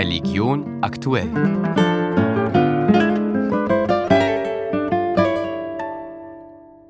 Religion aktuell.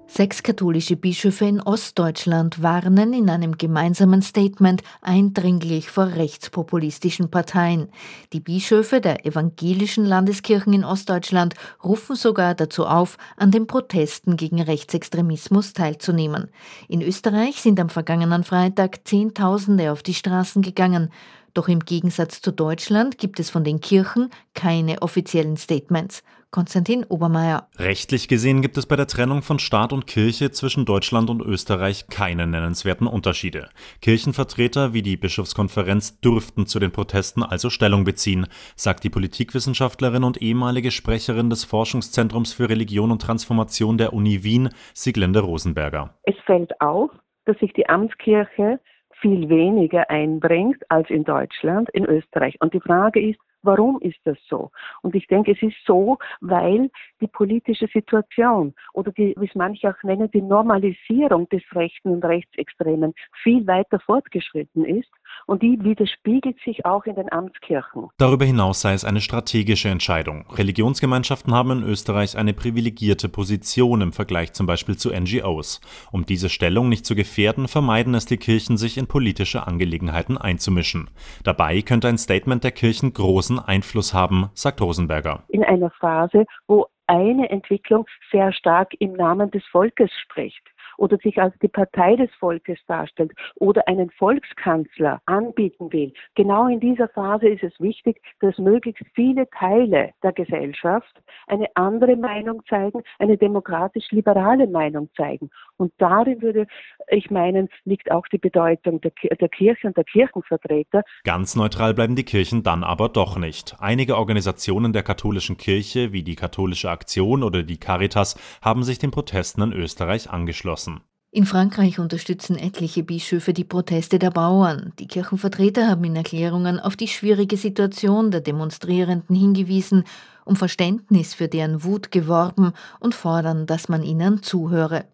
Sechs katholische Bischöfe in Ostdeutschland warnen in einem gemeinsamen Statement eindringlich vor rechtspopulistischen Parteien. Die Bischöfe der evangelischen Landeskirchen in Ostdeutschland rufen sogar dazu auf, an den Protesten gegen Rechtsextremismus teilzunehmen. In Österreich sind am vergangenen Freitag Zehntausende auf die Straßen gegangen. Doch im Gegensatz zu Deutschland gibt es von den Kirchen keine offiziellen Statements. Konstantin Obermeier. Rechtlich gesehen gibt es bei der Trennung von Staat und Kirche zwischen Deutschland und Österreich keine nennenswerten Unterschiede. Kirchenvertreter wie die Bischofskonferenz dürften zu den Protesten also Stellung beziehen, sagt die Politikwissenschaftlerin und ehemalige Sprecherin des Forschungszentrums für Religion und Transformation der Uni Wien, Sieglinde Rosenberger. Es fällt auf, dass sich die Amtskirche viel weniger einbringt als in Deutschland, in Österreich. Und die Frage ist, Warum ist das so? Und ich denke, es ist so, weil die politische Situation oder die, wie es manche auch nennen, die Normalisierung des Rechten und Rechtsextremen viel weiter fortgeschritten ist und die widerspiegelt sich auch in den Amtskirchen. Darüber hinaus sei es eine strategische Entscheidung. Religionsgemeinschaften haben in Österreich eine privilegierte Position im Vergleich zum Beispiel zu NGOs. Um diese Stellung nicht zu gefährden, vermeiden es die Kirchen, sich in politische Angelegenheiten einzumischen. Dabei könnte ein Statement der Kirchen großen Einfluss haben, sagt Rosenberger. In einer Phase, wo eine Entwicklung sehr stark im Namen des Volkes spricht oder sich als die Partei des Volkes darstellt oder einen Volkskanzler anbieten will. Genau in dieser Phase ist es wichtig, dass möglichst viele Teile der Gesellschaft eine andere Meinung zeigen, eine demokratisch-liberale Meinung zeigen. Und darin würde ich meinen, liegt auch die Bedeutung der, der Kirche und der Kirchenvertreter. Ganz neutral bleiben die Kirchen dann aber doch nicht. Einige Organisationen der katholischen Kirche, wie die Katholische Aktion oder die Caritas, haben sich den Protesten in Österreich angeschlossen. In Frankreich unterstützen etliche Bischöfe die Proteste der Bauern. Die Kirchenvertreter haben in Erklärungen auf die schwierige Situation der Demonstrierenden hingewiesen, um Verständnis für deren Wut geworben und fordern, dass man ihnen zuhöre.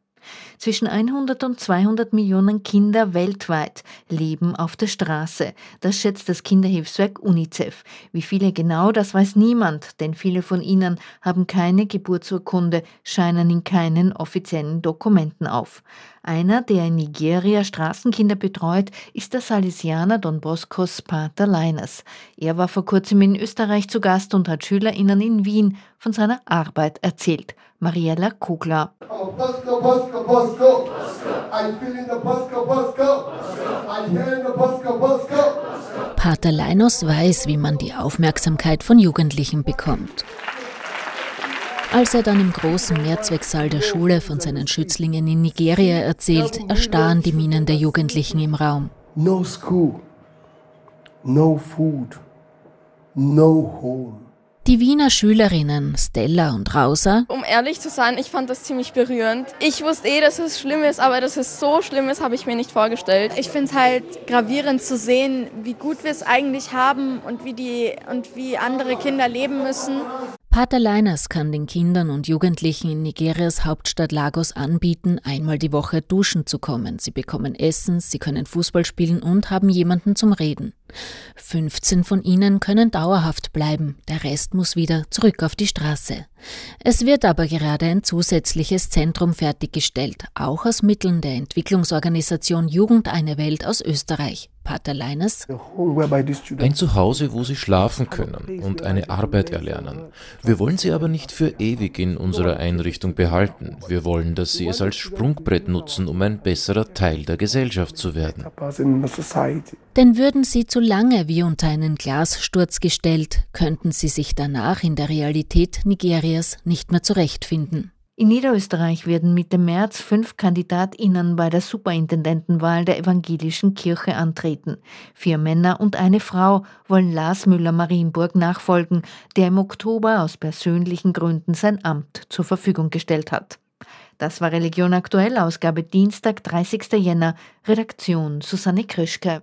Zwischen 100 und 200 Millionen Kinder weltweit leben auf der Straße. Das schätzt das Kinderhilfswerk UNICEF. Wie viele genau, das weiß niemand, denn viele von ihnen haben keine Geburtsurkunde, scheinen in keinen offiziellen Dokumenten auf. Einer, der in Nigeria Straßenkinder betreut, ist der Salesianer Don Boscos Pater Leiners. Er war vor kurzem in Österreich zu Gast und hat SchülerInnen in Wien von seiner Arbeit erzählt. Mariella Kugler. Bosco, Bosco, Bosco. Pater Leinos weiß, wie man die Aufmerksamkeit von Jugendlichen bekommt. Als er dann im großen Mehrzwecksaal der Schule von seinen Schützlingen in Nigeria erzählt, erstarren die Minen der Jugendlichen im Raum. No school, no food, no home. Die Wiener Schülerinnen Stella und Rausa. Um ehrlich zu sein, ich fand das ziemlich berührend. Ich wusste eh, dass es schlimm ist, aber dass es so schlimm ist, habe ich mir nicht vorgestellt. Ich finde es halt gravierend zu sehen, wie gut wir es eigentlich haben und wie, die, und wie andere Kinder leben müssen. Pater Leiners kann den Kindern und Jugendlichen in Nigerias Hauptstadt Lagos anbieten, einmal die Woche duschen zu kommen. Sie bekommen Essen, sie können Fußball spielen und haben jemanden zum Reden. 15 von ihnen können dauerhaft bleiben, der Rest muss wieder zurück auf die Straße. Es wird aber gerade ein zusätzliches Zentrum fertiggestellt, auch aus Mitteln der Entwicklungsorganisation Jugend eine Welt aus Österreich. Pater Leines. Ein Zuhause, wo sie schlafen können und eine Arbeit erlernen. Wir wollen sie aber nicht für ewig in unserer Einrichtung behalten. Wir wollen, dass sie es als Sprungbrett nutzen, um ein besserer Teil der Gesellschaft zu werden. Denn würden sie zu lange wie unter einen Glassturz gestellt, könnten sie sich danach in der Realität Nigerias nicht mehr zurechtfinden. In Niederösterreich werden Mitte März fünf KandidatInnen bei der Superintendentenwahl der evangelischen Kirche antreten. Vier Männer und eine Frau wollen Lars Müller-Marienburg nachfolgen, der im Oktober aus persönlichen Gründen sein Amt zur Verfügung gestellt hat. Das war Religion aktuell, Ausgabe Dienstag, 30. Jänner, Redaktion Susanne Krischke.